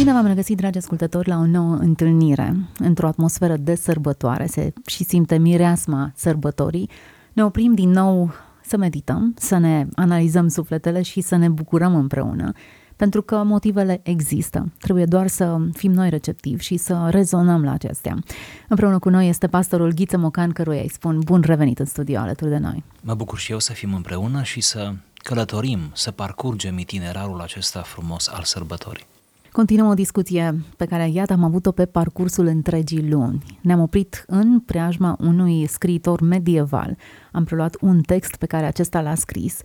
Bine v-am regăsit, dragi ascultători, la o nouă întâlnire. Într-o atmosferă de sărbătoare se și simte mireasma sărbătorii. Ne oprim din nou să medităm, să ne analizăm sufletele și să ne bucurăm împreună, pentru că motivele există. Trebuie doar să fim noi receptivi și să rezonăm la acestea. Împreună cu noi este pastorul Ghiță Mocan, căruia îi spun bun revenit în studio alături de noi. Mă bucur și eu să fim împreună și să călătorim, să parcurgem itinerarul acesta frumos al sărbătorii. Continuăm o discuție pe care, iată, am avut-o pe parcursul întregii luni. Ne-am oprit în preajma unui scriitor medieval. Am preluat un text pe care acesta l-a scris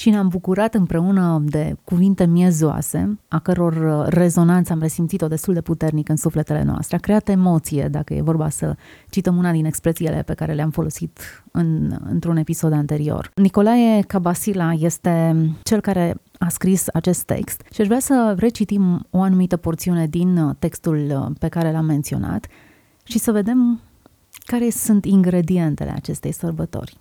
și ne-am bucurat împreună de cuvinte miezoase, a căror rezonanță am resimțit-o destul de puternic în sufletele noastre. A creat emoție, dacă e vorba să cităm una din expresiile pe care le-am folosit în, într-un episod anterior. Nicolae Cabasila este cel care a scris acest text și aș vrea să recitim o anumită porțiune din uh, textul uh, pe care l-am menționat și să vedem care sunt ingredientele acestei sărbători.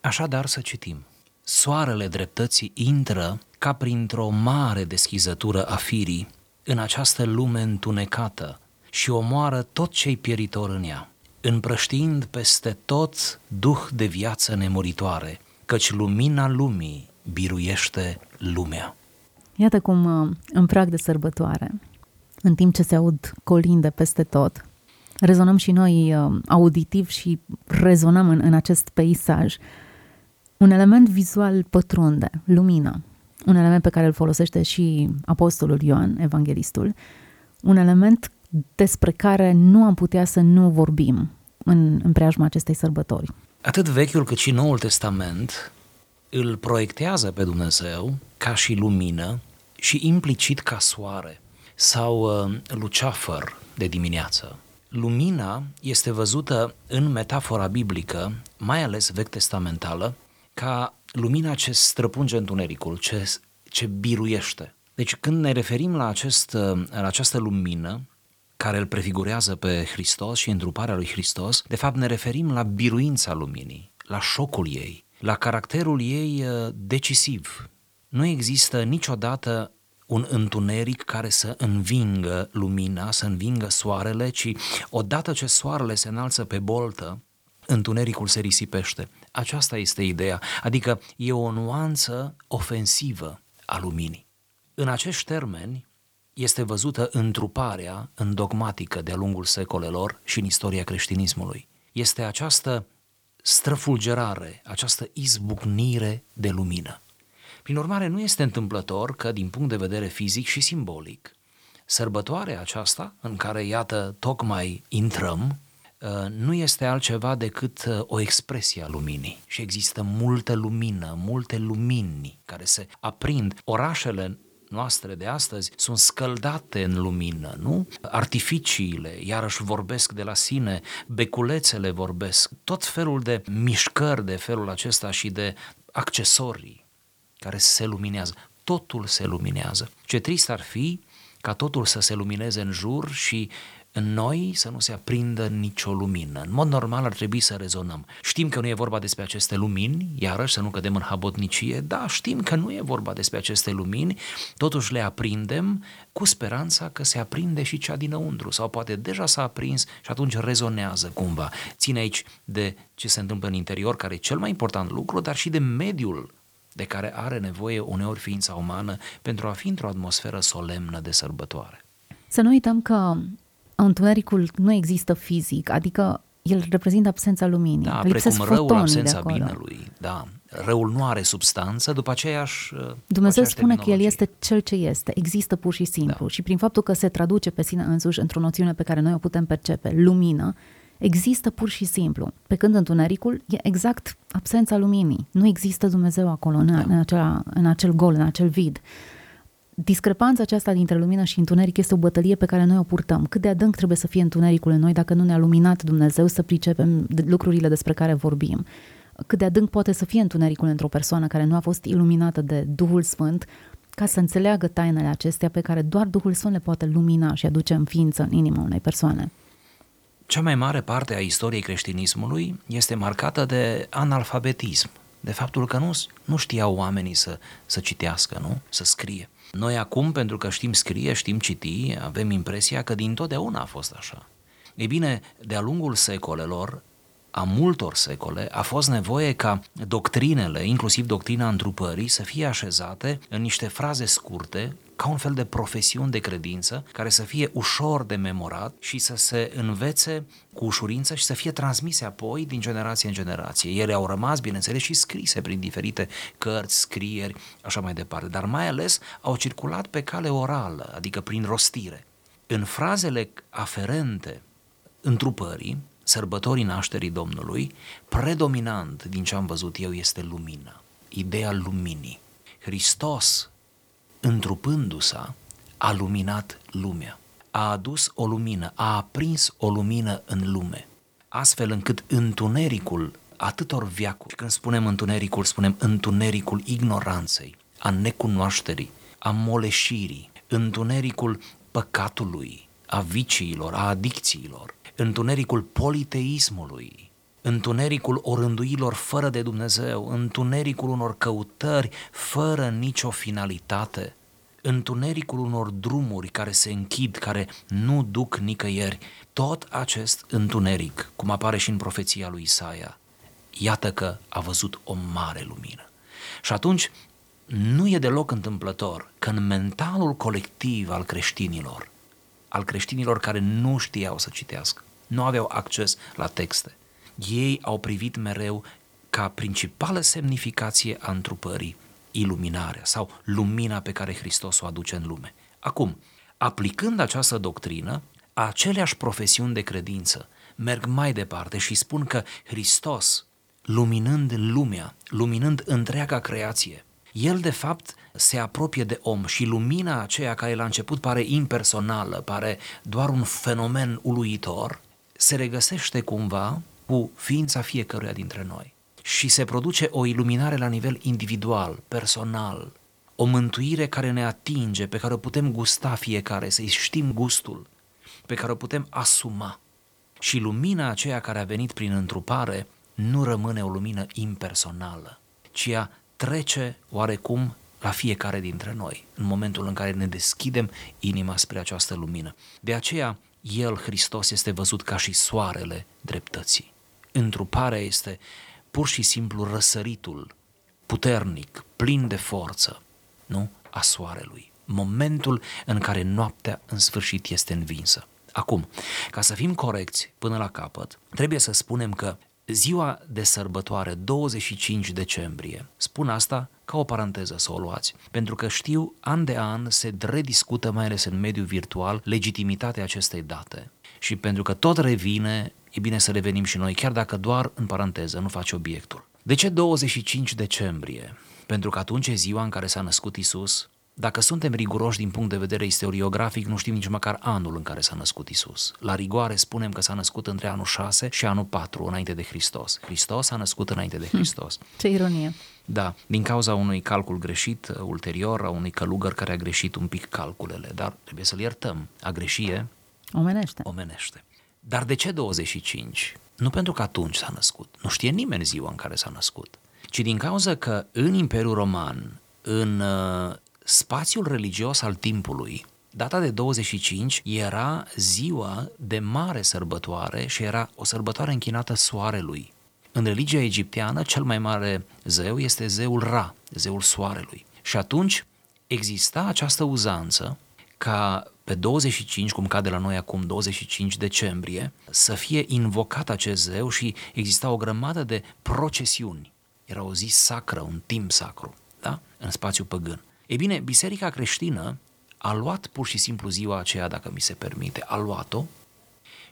Așadar să citim. Soarele dreptății intră ca printr-o mare deschizătură a firii în această lume întunecată și omoară tot ce-i pieritor în ea, împrăștiind peste tot duh de viață nemuritoare, căci lumina lumii biruiește lumea. Iată cum uh, în prag de sărbătoare, în timp ce se aud colinde peste tot, rezonăm și noi uh, auditiv și rezonăm în, în acest peisaj. Un element vizual pătrunde, lumina, un element pe care îl folosește și Apostolul Ioan, evanghelistul, un element despre care nu am putea să nu vorbim în, în preajma acestei sărbători. Atât Vechiul cât și Noul Testament îl proiectează pe Dumnezeu ca și lumină și implicit ca soare sau uh, luceafăr de dimineață. Lumina este văzută în metafora biblică, mai ales vechi testamentală, ca lumina ce străpunge întunericul, ce, ce biruiește. Deci când ne referim la, acest, uh, la această lumină, care îl prefigurează pe Hristos și întruparea lui Hristos, de fapt ne referim la biruința luminii, la șocul ei, la caracterul ei uh, decisiv. Nu există niciodată un întuneric care să învingă lumina, să învingă soarele, ci odată ce soarele se înalță pe boltă, întunericul se risipește. Aceasta este ideea, adică e o nuanță ofensivă a luminii. În acești termeni este văzută întruparea în dogmatică de-a lungul secolelor și în istoria creștinismului. Este această străfulgerare, această izbucnire de lumină. Prin urmare, nu este întâmplător că, din punct de vedere fizic și simbolic, sărbătoarea aceasta, în care, iată, tocmai intrăm, uh, nu este altceva decât uh, o expresie a luminii. Și există multă lumină, multe lumini care se aprind. Orașele noastre de astăzi sunt scăldate în lumină, nu? Artificiile, iarăși vorbesc de la sine, beculețele vorbesc, tot felul de mișcări de felul acesta și de accesorii care se luminează. Totul se luminează. Ce trist ar fi ca totul să se lumineze în jur și în noi să nu se aprindă nicio lumină. În mod normal ar trebui să rezonăm. Știm că nu e vorba despre aceste lumini, iarăși să nu cădem în habotnicie, da, știm că nu e vorba despre aceste lumini, totuși le aprindem cu speranța că se aprinde și cea dinăuntru sau poate deja s-a aprins și atunci rezonează cumva. Ține aici de ce se întâmplă în interior, care e cel mai important lucru, dar și de mediul de care are nevoie uneori ființa umană pentru a fi într-o atmosferă solemnă de sărbătoare. Să nu uităm că întunericul nu există fizic, adică el reprezintă absența luminii. Da, Lipsesc precum răul fotonii de absența acolo. binelui, da. Răul nu are substanță, după aceeași Dumnezeu după aceeași spune că El terminologie. este cel ce este, există pur și simplu. Da. Și prin faptul că se traduce pe sine însuși într-o noțiune pe care noi o putem percepe, lumină, există pur și simplu. Pe când întunericul e exact absența luminii. Nu există Dumnezeu acolo, în, Da. în, acela, în acel gol, în acel vid. Discrepanța aceasta dintre lumină și întuneric este o bătălie pe care noi o purtăm. Cât de adânc trebuie să fie întunericul în noi dacă nu ne-a luminat Dumnezeu să pricepem lucrurile despre care vorbim. Cât de adânc poate să fie întunericul într-o persoană care nu a fost iluminată de Duhul Sfânt ca să înțeleagă tainele acestea pe care doar Duhul Sfânt le poate lumina și aduce în ființă în inima unei persoane. Cea mai mare parte a istoriei creștinismului este marcată de analfabetism, de faptul că nu, nu știau oamenii să, să citească, nu? să scrie. Noi acum, pentru că știm scrie, știm citi, avem impresia că din totdeauna a fost așa. Ei bine, de-a lungul secolelor, a multor secole, a fost nevoie ca doctrinele, inclusiv doctrina întrupării, să fie așezate în niște fraze scurte, ca un fel de profesiuni de credință, care să fie ușor de memorat și să se învețe cu ușurință și să fie transmise apoi din generație în generație. Ele au rămas, bineînțeles, și scrise prin diferite cărți, scrieri, așa mai departe, dar mai ales au circulat pe cale orală, adică prin rostire. În frazele aferente întrupării, sărbătorii nașterii Domnului, predominant din ce am văzut eu este lumină, ideea luminii. Hristos, întrupându-se, a luminat lumea, a adus o lumină, a aprins o lumină în lume, astfel încât întunericul atâtor viacuri, și când spunem întunericul, spunem întunericul ignoranței, a necunoașterii, a moleșirii, întunericul păcatului, a viciilor, a adicțiilor, întunericul politeismului, întunericul orânduilor fără de Dumnezeu, întunericul unor căutări fără nicio finalitate, întunericul unor drumuri care se închid, care nu duc nicăieri, tot acest întuneric, cum apare și în profeția lui Isaia, iată că a văzut o mare lumină. Și atunci nu e deloc întâmplător că în mentalul colectiv al creștinilor al creștinilor care nu știau să citească, nu aveau acces la texte. Ei au privit mereu ca principală semnificație a întrupării iluminarea sau lumina pe care Hristos o aduce în lume. Acum, aplicând această doctrină, aceleași profesiuni de credință merg mai departe și spun că Hristos, luminând lumea, luminând întreaga creație, el de fapt se apropie de om și lumina aceea care la început pare impersonală, pare doar un fenomen uluitor, se regăsește cumva cu ființa fiecăruia dintre noi. Și se produce o iluminare la nivel individual, personal, o mântuire care ne atinge, pe care o putem gusta fiecare, să-i știm gustul, pe care o putem asuma. Și lumina aceea care a venit prin întrupare nu rămâne o lumină impersonală, ci ea trece oarecum la fiecare dintre noi, în momentul în care ne deschidem inima spre această lumină. De aceea, El, Hristos, este văzut ca și soarele dreptății. Întruparea este pur și simplu răsăritul puternic, plin de forță, nu? A soarelui. Momentul în care noaptea în sfârșit este învinsă. Acum, ca să fim corecți până la capăt, trebuie să spunem că ziua de sărbătoare, 25 decembrie, spun asta ca o paranteză să o luați, pentru că știu, an de an se rediscută, mai ales în mediul virtual, legitimitatea acestei date. Și pentru că tot revine, e bine să revenim și noi, chiar dacă doar în paranteză nu face obiectul. De ce 25 decembrie? Pentru că atunci e ziua în care s-a născut Isus, dacă suntem riguroși din punct de vedere istoriografic, nu știm nici măcar anul în care s-a născut Isus. La rigoare spunem că s-a născut între anul 6 și anul 4 înainte de Hristos. Hristos a născut înainte de hm, Hristos. Ce ironie! Da, din cauza unui calcul greșit uh, ulterior, a unui călugăr care a greșit un pic calculele, dar trebuie să-l iertăm. A greșie omenește. omenește. Dar de ce 25? Nu pentru că atunci s-a născut. Nu știe nimeni ziua în care s-a născut. Ci din cauza că în Imperiul Roman, în uh, spațiul religios al timpului, data de 25 era ziua de mare sărbătoare și era o sărbătoare închinată soarelui. În religia egipteană, cel mai mare zeu este zeul Ra, zeul soarelui. Și atunci exista această uzanță ca pe 25, cum cade la noi acum 25 decembrie, să fie invocat acest zeu și exista o grămadă de procesiuni. Era o zi sacră, un timp sacru, da? în spațiu păgân. Ei bine, biserica creștină a luat pur și simplu ziua aceea, dacă mi se permite, a luat-o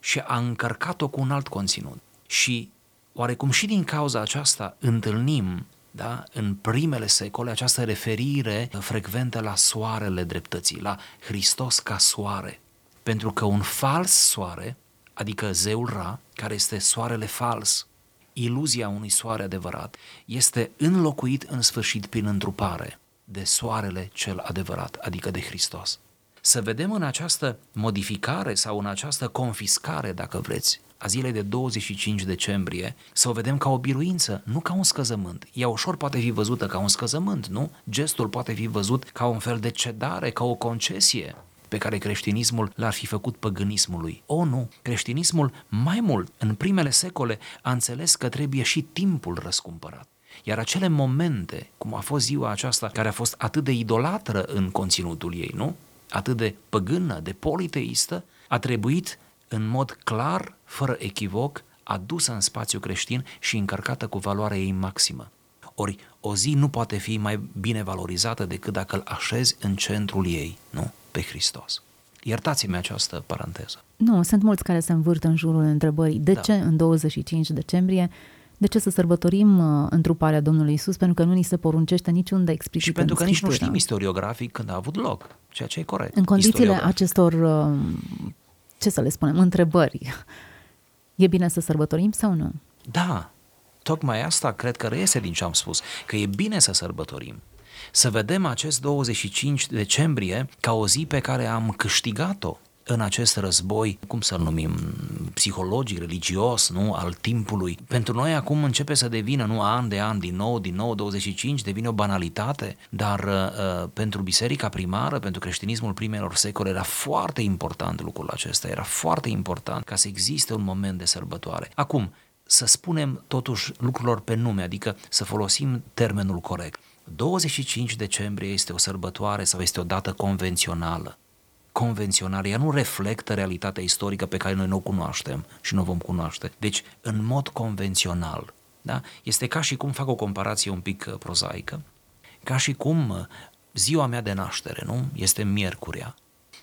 și a încărcat-o cu un alt conținut. Și oarecum și din cauza aceasta întâlnim da? în primele secole, această referire frecventă la soarele dreptății, la Hristos ca soare. Pentru că un fals soare, adică zeul Ra, care este soarele fals, iluzia unui soare adevărat, este înlocuit în sfârșit prin întrupare de soarele cel adevărat, adică de Hristos. Să vedem în această modificare sau în această confiscare, dacă vreți, a zilei de 25 decembrie, să o vedem ca o biruință, nu ca un scăzământ. Ea ușor poate fi văzută ca un scăzământ, nu? Gestul poate fi văzut ca un fel de cedare, ca o concesie pe care creștinismul l-ar fi făcut păgânismului. O, nu! Creștinismul, mai mult, în primele secole, a înțeles că trebuie și timpul răscumpărat. Iar acele momente, cum a fost ziua aceasta, care a fost atât de idolatră în conținutul ei, nu? Atât de păgână, de politeistă, a trebuit în mod clar, fără echivoc, adusă în spațiu creștin și încărcată cu valoarea ei maximă. Ori o zi nu poate fi mai bine valorizată decât dacă îl așezi în centrul ei, nu? Pe Hristos. Iertați-mi această paranteză. Nu, sunt mulți care se învârt în jurul întrebării de da. ce în 25 decembrie de ce să sărbătorim uh, întruparea Domnului Isus? Pentru că nu ni se poruncește niciunde explicit Și pentru că nici nu știm istoriografic când a avut loc, ceea ce e corect. În condițiile acestor, uh, ce să le spunem, întrebări, e bine să sărbătorim sau nu? Da, tocmai asta cred că reiese din ce am spus, că e bine să sărbătorim. Să vedem acest 25 decembrie ca o zi pe care am câștigat-o în acest război, cum să-l numim, psihologic, religios, nu, al timpului. Pentru noi acum începe să devină, nu, an de an, din nou, din nou, 25, devine o banalitate, dar uh, pentru biserica primară, pentru creștinismul primelor secole, era foarte important lucrul acesta, era foarte important ca să existe un moment de sărbătoare. Acum, să spunem totuși lucrurilor pe nume, adică să folosim termenul corect. 25 decembrie este o sărbătoare sau este o dată convențională convențională, ea nu reflectă realitatea istorică pe care noi nu o cunoaștem și nu o vom cunoaște. Deci, în mod convențional, da? este ca și cum fac o comparație un pic uh, prozaică, ca și cum uh, ziua mea de naștere, nu? Este miercurea.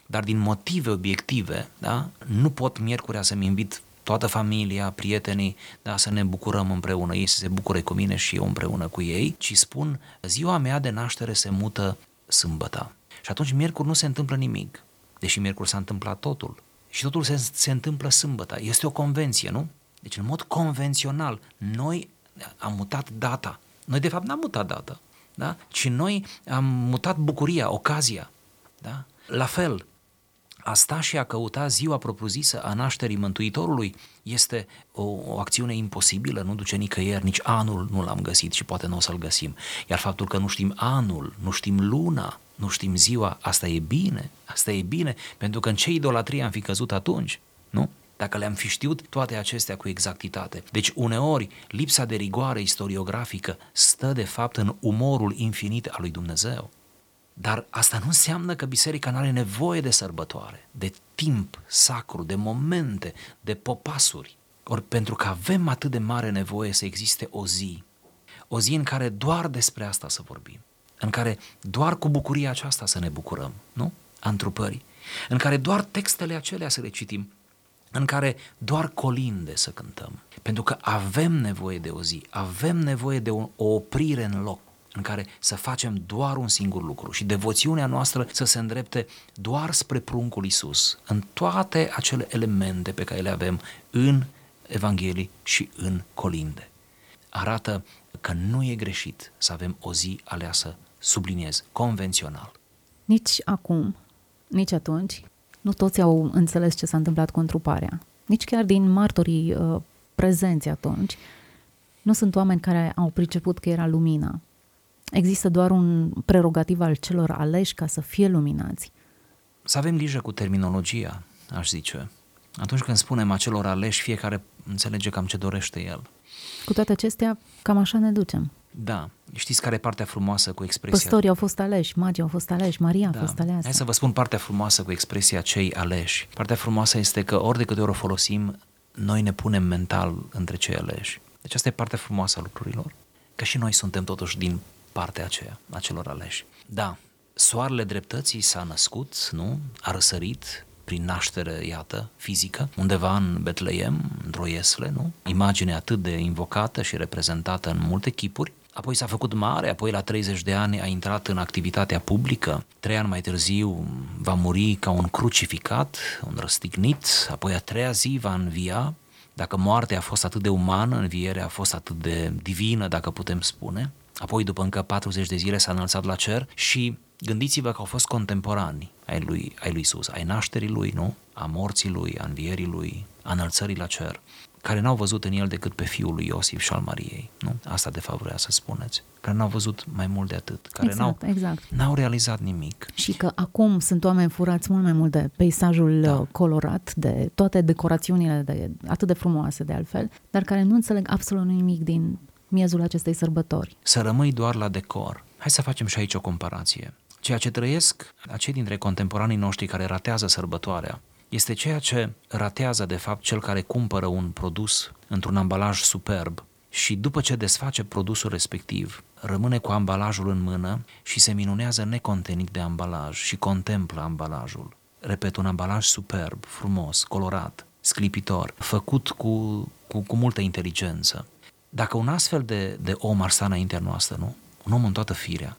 Dar din motive obiective, da? nu pot miercurea să-mi invit toată familia, prietenii, da, să ne bucurăm împreună, ei să se bucure cu mine și eu împreună cu ei, ci spun, ziua mea de naștere se mută sâmbătă. Și atunci miercuri nu se întâmplă nimic deși miercuri s-a întâmplat totul. Și totul se, se întâmplă sâmbătă. Este o convenție, nu? Deci, în mod convențional, noi am mutat data. Noi, de fapt, n-am mutat data, da? ci noi am mutat bucuria, ocazia. Da? La fel, a sta și a căuta ziua propriu-zisă a nașterii Mântuitorului este o, o acțiune imposibilă, nu duce nicăieri, nici anul nu l-am găsit și poate nu o să-l găsim. Iar faptul că nu știm anul, nu știm luna, nu știm ziua, asta e bine, asta e bine, pentru că în ce idolatrie am fi căzut atunci, nu? Dacă le-am fi știut toate acestea cu exactitate. Deci uneori lipsa de rigoare istoriografică stă de fapt în umorul infinit al lui Dumnezeu. Dar asta nu înseamnă că biserica nu are nevoie de sărbătoare, de timp sacru, de momente, de popasuri. Ori pentru că avem atât de mare nevoie să existe o zi, o zi în care doar despre asta să vorbim în care doar cu bucuria aceasta să ne bucurăm, nu? A întrupării. În care doar textele acelea să le citim, în care doar colinde să cântăm. Pentru că avem nevoie de o zi, avem nevoie de o, o oprire în loc în care să facem doar un singur lucru și devoțiunea noastră să se îndrepte doar spre pruncul Isus, în toate acele elemente pe care le avem în Evanghelii și în colinde. Arată că nu e greșit să avem o zi aleasă subliniez, convențional. Nici acum, nici atunci, nu toți au înțeles ce s-a întâmplat cu întruparea. Nici chiar din martorii uh, prezenți atunci, nu sunt oameni care au priceput că era lumina. Există doar un prerogativ al celor aleși ca să fie luminați. Să avem grijă cu terminologia, aș zice. Atunci când spunem acelor aleși, fiecare înțelege cam ce dorește el. Cu toate acestea, cam așa ne ducem. Da. Știți care e partea frumoasă cu expresia? Păstorii au fost aleși, magii au fost aleși, Maria da. a fost aleasă. Hai să vă spun partea frumoasă cu expresia cei aleși. Partea frumoasă este că ori de câte ori o folosim, noi ne punem mental între cei aleși. Deci asta e partea frumoasă a lucrurilor. Că și noi suntem totuși din partea aceea, a celor aleși. Da, soarele dreptății s-a născut, nu? A răsărit prin naștere, iată, fizică, undeva în Betleem, într-o iesle, nu? Imagine atât de invocată și reprezentată în multe chipuri, apoi s-a făcut mare, apoi la 30 de ani a intrat în activitatea publică, trei ani mai târziu va muri ca un crucificat, un răstignit, apoi a treia zi va învia, dacă moartea a fost atât de umană, învierea a fost atât de divină, dacă putem spune, apoi după încă 40 de zile s-a înălțat la cer și gândiți-vă că au fost contemporani ai lui, ai lui Isus, ai nașterii lui, nu? A morții lui, a învierii lui, a înălțării la cer care n-au văzut în el decât pe fiul lui Iosif și al Mariei. Nu? Asta de fapt vrea să spuneți. Care n-au văzut mai mult de atât. Care exact, n-au, exact. n-au realizat nimic. Și că acum sunt oameni furați mult mai mult de peisajul da. Uh, colorat, de toate decorațiunile de, atât de frumoase de altfel, dar care nu înțeleg absolut nimic din miezul acestei sărbători. Să rămâi doar la decor. Hai să facem și aici o comparație. Ceea ce trăiesc acei dintre contemporanii noștri care ratează sărbătoarea este ceea ce ratează de fapt cel care cumpără un produs într-un ambalaj superb și după ce desface produsul respectiv, rămâne cu ambalajul în mână și se minunează necontenit de ambalaj și contemplă ambalajul. Repet, un ambalaj superb, frumos, colorat, sclipitor, făcut cu, cu, cu multă inteligență. Dacă un astfel de, de om ar sta înaintea noastră, nu? Un om în toată firea,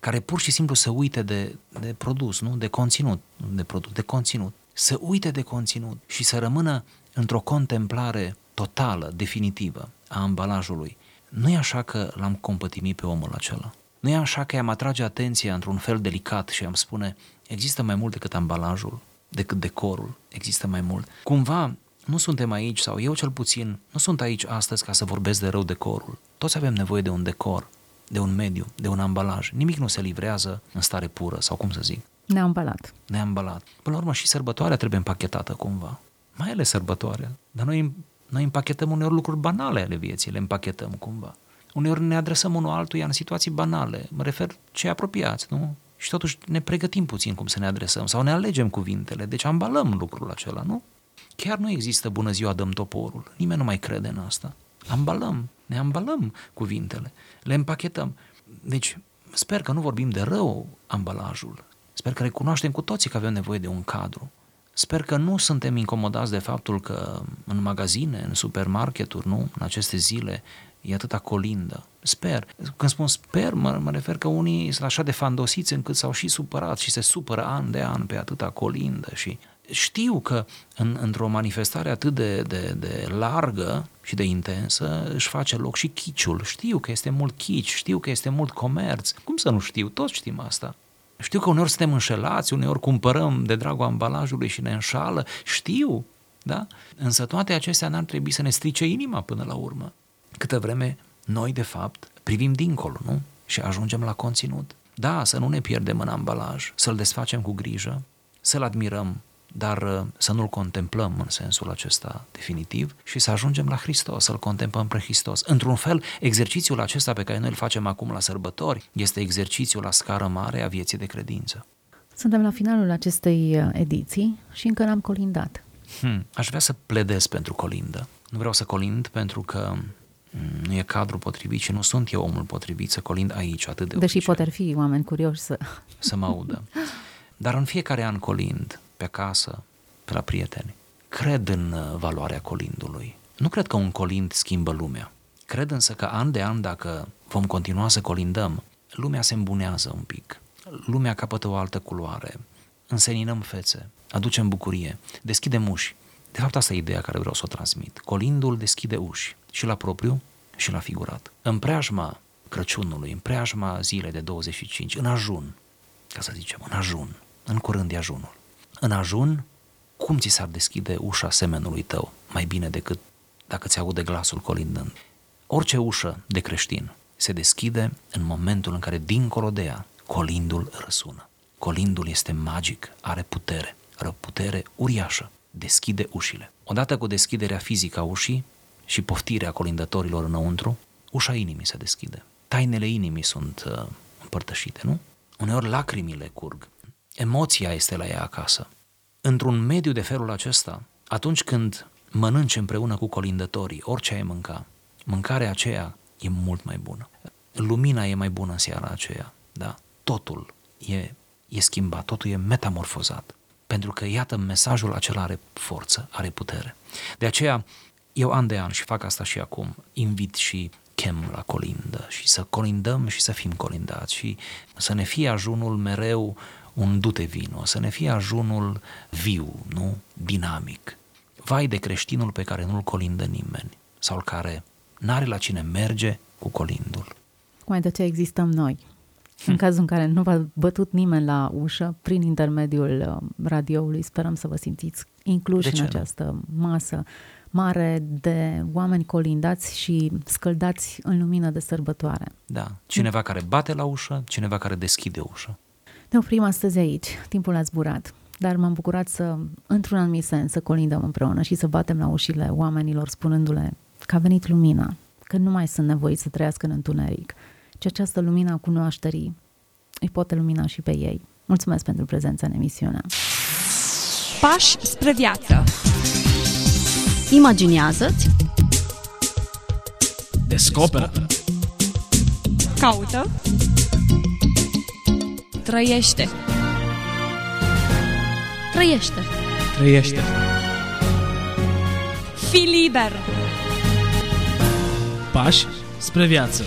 care pur și simplu să uite de, de produs, nu? De conținut, de produs, de conținut să uite de conținut și să rămână într-o contemplare totală, definitivă a ambalajului. Nu e așa că l-am compătimit pe omul acela. Nu e așa că i-am atrage atenția într-un fel delicat și am spune există mai mult decât ambalajul, decât decorul, există mai mult. Cumva nu suntem aici, sau eu cel puțin, nu sunt aici astăzi ca să vorbesc de rău decorul. Toți avem nevoie de un decor, de un mediu, de un ambalaj. Nimic nu se livrează în stare pură, sau cum să zic. Neambalat. Neambalat. Până la urmă și sărbătoarea trebuie împachetată cumva. Mai ales sărbătoarea. Dar noi, noi împachetăm uneori lucruri banale ale vieții, le împachetăm cumva. Uneori ne adresăm unul altuia în situații banale. Mă refer cei apropiați, nu? Și totuși ne pregătim puțin cum să ne adresăm sau ne alegem cuvintele. Deci ambalăm lucrul acela, nu? Chiar nu există bună ziua, dăm toporul. Nimeni nu mai crede în asta. Ambalăm, ne ambalăm cuvintele, le împachetăm. Deci, sper că nu vorbim de rău ambalajul, Sper că recunoaștem cu toții că avem nevoie de un cadru. Sper că nu suntem incomodați de faptul că în magazine, în supermarketuri, nu, în aceste zile, e atâta colindă. Sper. Când spun sper, mă, mă refer că unii sunt așa de fandosiți încât s-au și supărat și se supără an de an pe atâta colindă și știu că în, într-o manifestare atât de, de, de largă și de intensă își face loc și chiciul. Știu că este mult chici, știu că este mult comerț. Cum să nu știu? Toți știm asta. Știu că uneori suntem înșelați, uneori cumpărăm de dragul ambalajului și ne înșală, știu, da? Însă toate acestea n-ar trebui să ne strice inima până la urmă. Câtă vreme noi, de fapt, privim dincolo, nu? Și ajungem la conținut. Da, să nu ne pierdem în ambalaj, să-l desfacem cu grijă, să-l admirăm dar uh, să nu-L contemplăm în sensul acesta definitiv și să ajungem la Hristos, să-L contemplăm pe Hristos. Într-un fel, exercițiul acesta pe care noi îl facem acum la sărbători este exercițiul la scară mare a vieții de credință. Suntem la finalul acestei uh, ediții și încă n-am colindat. Hmm, aș vrea să pledez pentru colindă. Nu vreau să colind pentru că mm, nu e cadru potrivit și nu sunt eu omul potrivit să colind aici atât de Deși oficial. pot fi oameni curioși să... Să mă audă. Dar în fiecare an colind pe acasă, pe la prieteni. Cred în uh, valoarea colindului. Nu cred că un colind schimbă lumea. Cred însă că an de an, dacă vom continua să colindăm, lumea se îmbunează un pic. Lumea capătă o altă culoare. Înseninăm fețe, aducem bucurie, deschidem uși. De fapt, asta e ideea care vreau să o transmit. Colindul deschide uși, și la propriu, și la figurat. În preajma Crăciunului, în preajma zilei de 25, în ajun, ca să zicem, în ajun, în curând e ajunul. În ajun, cum ți s-ar deschide ușa semenului tău mai bine decât dacă ți aude glasul colindând? Orice ușă de creștin se deschide în momentul în care, dincolo de ea, colindul răsună. Colindul este magic, are putere, are putere uriașă, deschide ușile. Odată cu deschiderea fizică a ușii și poftirea colindătorilor înăuntru, ușa inimii se deschide. Tainele inimii sunt uh, împărtășite, nu? Uneori lacrimile curg, emoția este la ea acasă. Într-un mediu de felul acesta, atunci când mănânci împreună cu colindătorii, orice ai mânca, mâncarea aceea e mult mai bună. Lumina e mai bună în seara aceea, da? Totul e, e schimbat, totul e metamorfozat. Pentru că, iată, mesajul acela are forță, are putere. De aceea, eu an de an, și fac asta și acum, invit și chem la colindă și să colindăm și să fim colindați și să ne fie ajunul mereu un dute vino, să ne fie ajunul viu, nu? Dinamic. Vai de creștinul pe care nu-l colindă nimeni sau care n-are la cine merge cu colindul. Mai de ce existăm noi? În cazul în care nu v-a bătut nimeni la ușă, prin intermediul uh, radioului, sperăm să vă simțiți incluși în nu? această masă mare de oameni colindați și scăldați în lumină de sărbătoare. Da, cineva care bate la ușă, cineva care deschide ușa. Ne oprim astăzi aici, timpul a zburat, dar m-am bucurat să, într-un anumit sens, să colindăm împreună și să batem la ușile oamenilor spunându-le că a venit lumina, că nu mai sunt nevoiți să trăiască în întuneric, ci această lumină a cunoașterii îi poate lumina și pe ei. Mulțumesc pentru prezența în emisiune. Pași spre viață. Imaginează-ți, Descoperă. Caută. Trăiește. trăiește. Trăiește. Fii liber. Pași spre viață.